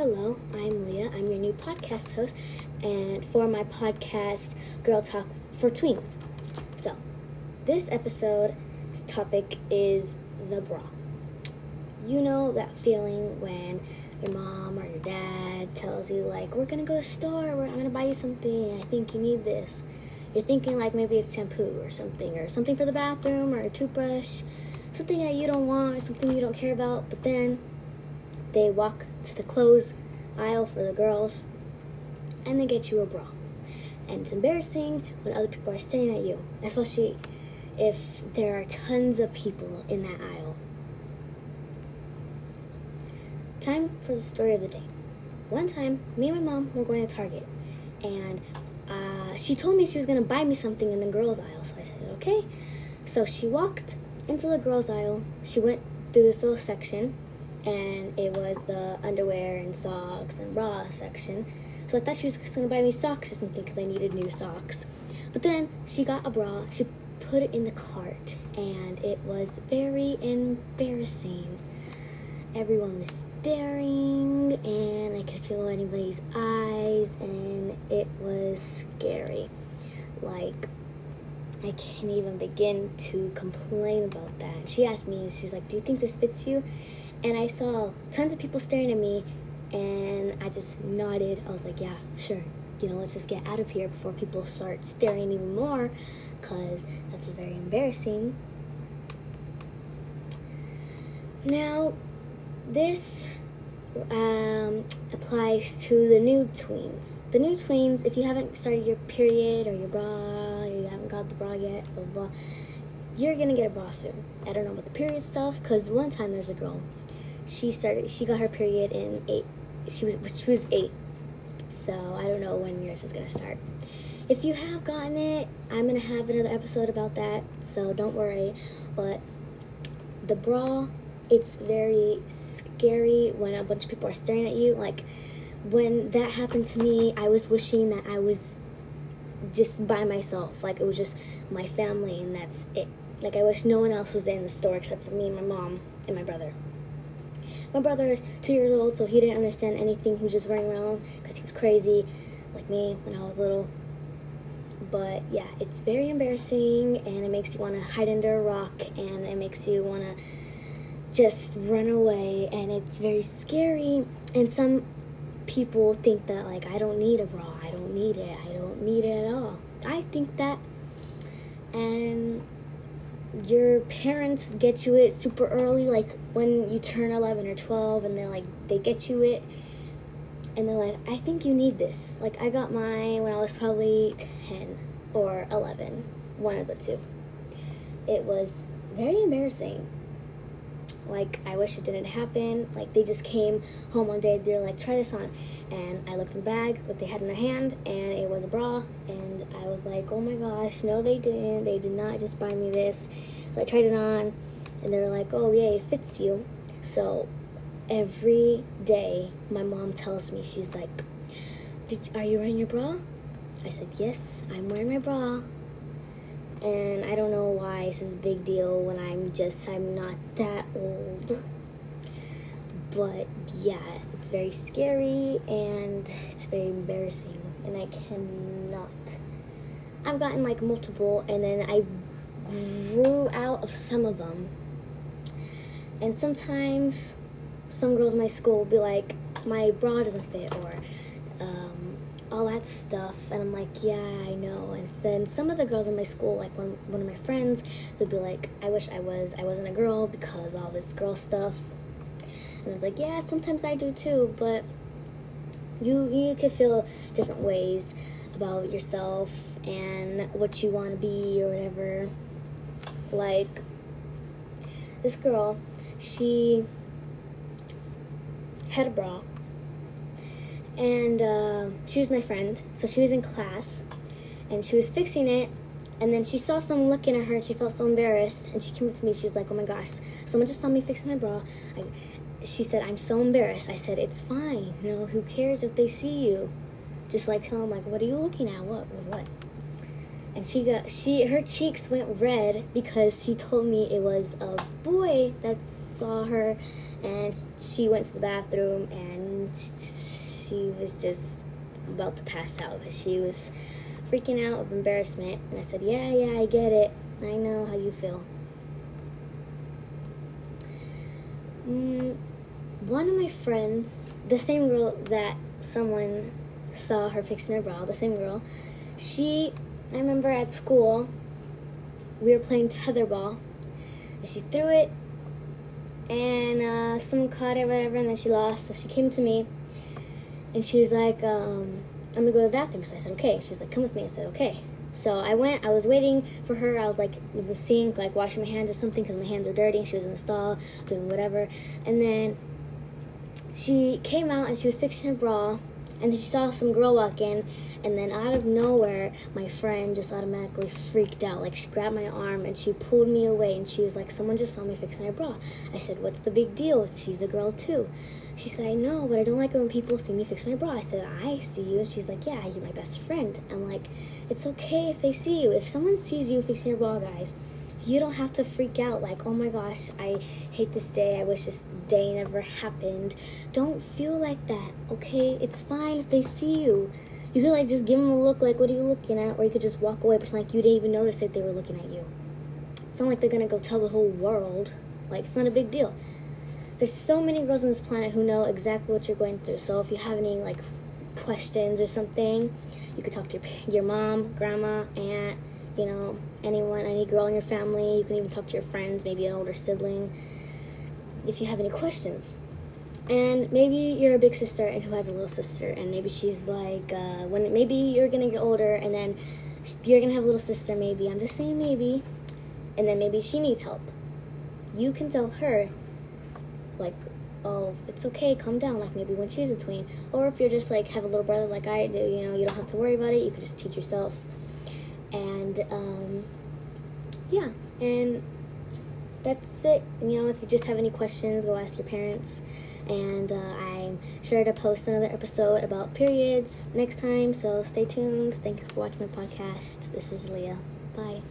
Hello, I'm Leah. I'm your new podcast host, and for my podcast, Girl Talk for Tweens. So, this episode's topic is the bra. You know that feeling when your mom or your dad tells you, like, we're gonna go to a store, I'm gonna buy you something, I think you need this. You're thinking, like, maybe it's shampoo or something, or something for the bathroom, or a toothbrush, something that you don't want, or something you don't care about, but then they walk to the clothes aisle for the girls and they get you a bra. And it's embarrassing when other people are staring at you, especially if there are tons of people in that aisle. Time for the story of the day. One time, me and my mom were going to Target, and uh, she told me she was going to buy me something in the girls' aisle. So I said, okay. So she walked into the girls' aisle. She went through this little section, and it was the underwear and socks and bra section. So I thought she was to buy me socks or something because I needed new socks. But then she got a bra, she put it in the cart, and it was very embarrassing. Everyone was staring, and I could feel anybody's eyes, and it was scary. Like, I can't even begin to complain about that. She asked me, she's like, Do you think this fits you? And I saw tons of people staring at me, and I just nodded. I was like, yeah, sure. You know, let's just get out of here before people start staring even more, because that's just very embarrassing. Now, this um, applies to the new tweens. The new tweens, if you haven't started your period or your bra, or you haven't got the bra yet, blah, blah, blah you're gonna get a bra soon. I don't know about the period stuff, because one time there's a girl she started she got her period in eight she was she was eight. So i don't know when yours is going to start. If you have gotten it i'm going to have another episode about that so don't worry. But the bra it's very scary when a bunch of people are staring at you. Like when that happened to me i was wishing that i was just by myself. Like it was just my family and that's it. Like i wish no one else was in the store except for me and my mom and my brother my brother is two years old, so he didn't understand anything. He was just running around because he was crazy, like me when I was little. But yeah, it's very embarrassing, and it makes you want to hide under a rock, and it makes you want to just run away, and it's very scary. And some people think that, like, I don't need a bra, I don't need it, I don't need it at all. I think that, and your parents get you it super early, like when you turn 11 or 12, and they're like, they get you it, and they're like, I think you need this. Like, I got mine when I was probably 10 or 11, one of the two. It was very embarrassing. Like, I wish it didn't happen. Like, they just came home one day, they're like, try this on. And I looked in the bag, what they had in their hand, and it was a bra. And I was like, oh my gosh, no, they didn't. They did not just buy me this. So I tried it on, and they were like, oh, yeah, it fits you. So every day, my mom tells me, she's like, Did, are you wearing your bra? I said, yes, I'm wearing my bra and I don't know why this is a big deal when I'm just I'm not that. But yeah, it's very scary and it's very embarrassing and I cannot. I've gotten like multiple and then I grew out of some of them. And sometimes some girls in my school will be like, my bra doesn't fit or um, all that stuff and i'm like yeah i know and then some of the girls in my school like one, one of my friends they'd be like i wish i was i wasn't a girl because all this girl stuff and i was like yeah sometimes i do too but you you could feel different ways about yourself and what you want to be or whatever like this girl she had a bra and uh, she was my friend. So she was in class, and she was fixing it, and then she saw someone looking at her, and she felt so embarrassed. And she came up to me. She was like, "Oh my gosh, someone just saw me fixing my bra." I, she said, "I'm so embarrassed." I said, "It's fine. You know, who cares if they see you? Just like tell them, like, what are you looking at? What? What?" And she got she her cheeks went red because she told me it was a boy that saw her, and she went to the bathroom and she was just about to pass out because she was freaking out of embarrassment. And I said, Yeah, yeah, I get it. I know how you feel. Mm, one of my friends, the same girl that someone saw her fixing her bra, the same girl, she, I remember at school, we were playing tetherball, and she threw it, and uh, someone caught it, whatever, and then she lost. So she came to me, and she was like, um, "I'm gonna go to the bathroom." So I said, "Okay." She was like, "Come with me." I said, "Okay." So I went. I was waiting for her. I was like in the sink, like washing my hands or something, because my hands were dirty. And she was in the stall doing whatever, and then she came out and she was fixing her bra and then she saw some girl walk in and then out of nowhere my friend just automatically freaked out. Like she grabbed my arm and she pulled me away and she was like someone just saw me fixing her bra. I said what's the big deal? She's a girl too. She said i know but i don't like it when people see me fixing my bra. I said i see you. And she's like yeah you're my best friend. I'm like it's okay if they see you. If someone sees you fixing your bra guys you don't have to freak out like, oh my gosh, I hate this day. I wish this day never happened. Don't feel like that, okay? It's fine if they see you. You could like just give them a look like, what are you looking at? Or you could just walk away, pretend like you didn't even notice that they were looking at you. It's not like they're gonna go tell the whole world. Like, it's not a big deal. There's so many girls on this planet who know exactly what you're going through. So if you have any like questions or something, you could talk to your, your mom, grandma, aunt, you know, anyone, any girl in your family. You can even talk to your friends, maybe an older sibling, if you have any questions. And maybe you're a big sister and who has a little sister, and maybe she's like, uh, when maybe you're gonna get older, and then you're gonna have a little sister. Maybe I'm just saying maybe, and then maybe she needs help. You can tell her, like, oh, it's okay, calm down. Like maybe when she's a tween, or if you're just like have a little brother like I do, you know, you don't have to worry about it. You can just teach yourself and um, yeah, and that's it. You know, if you just have any questions, go ask your parents. And uh, I'm sure to post another episode about periods next time, so stay tuned. Thank you for watching my podcast. This is Leah. Bye.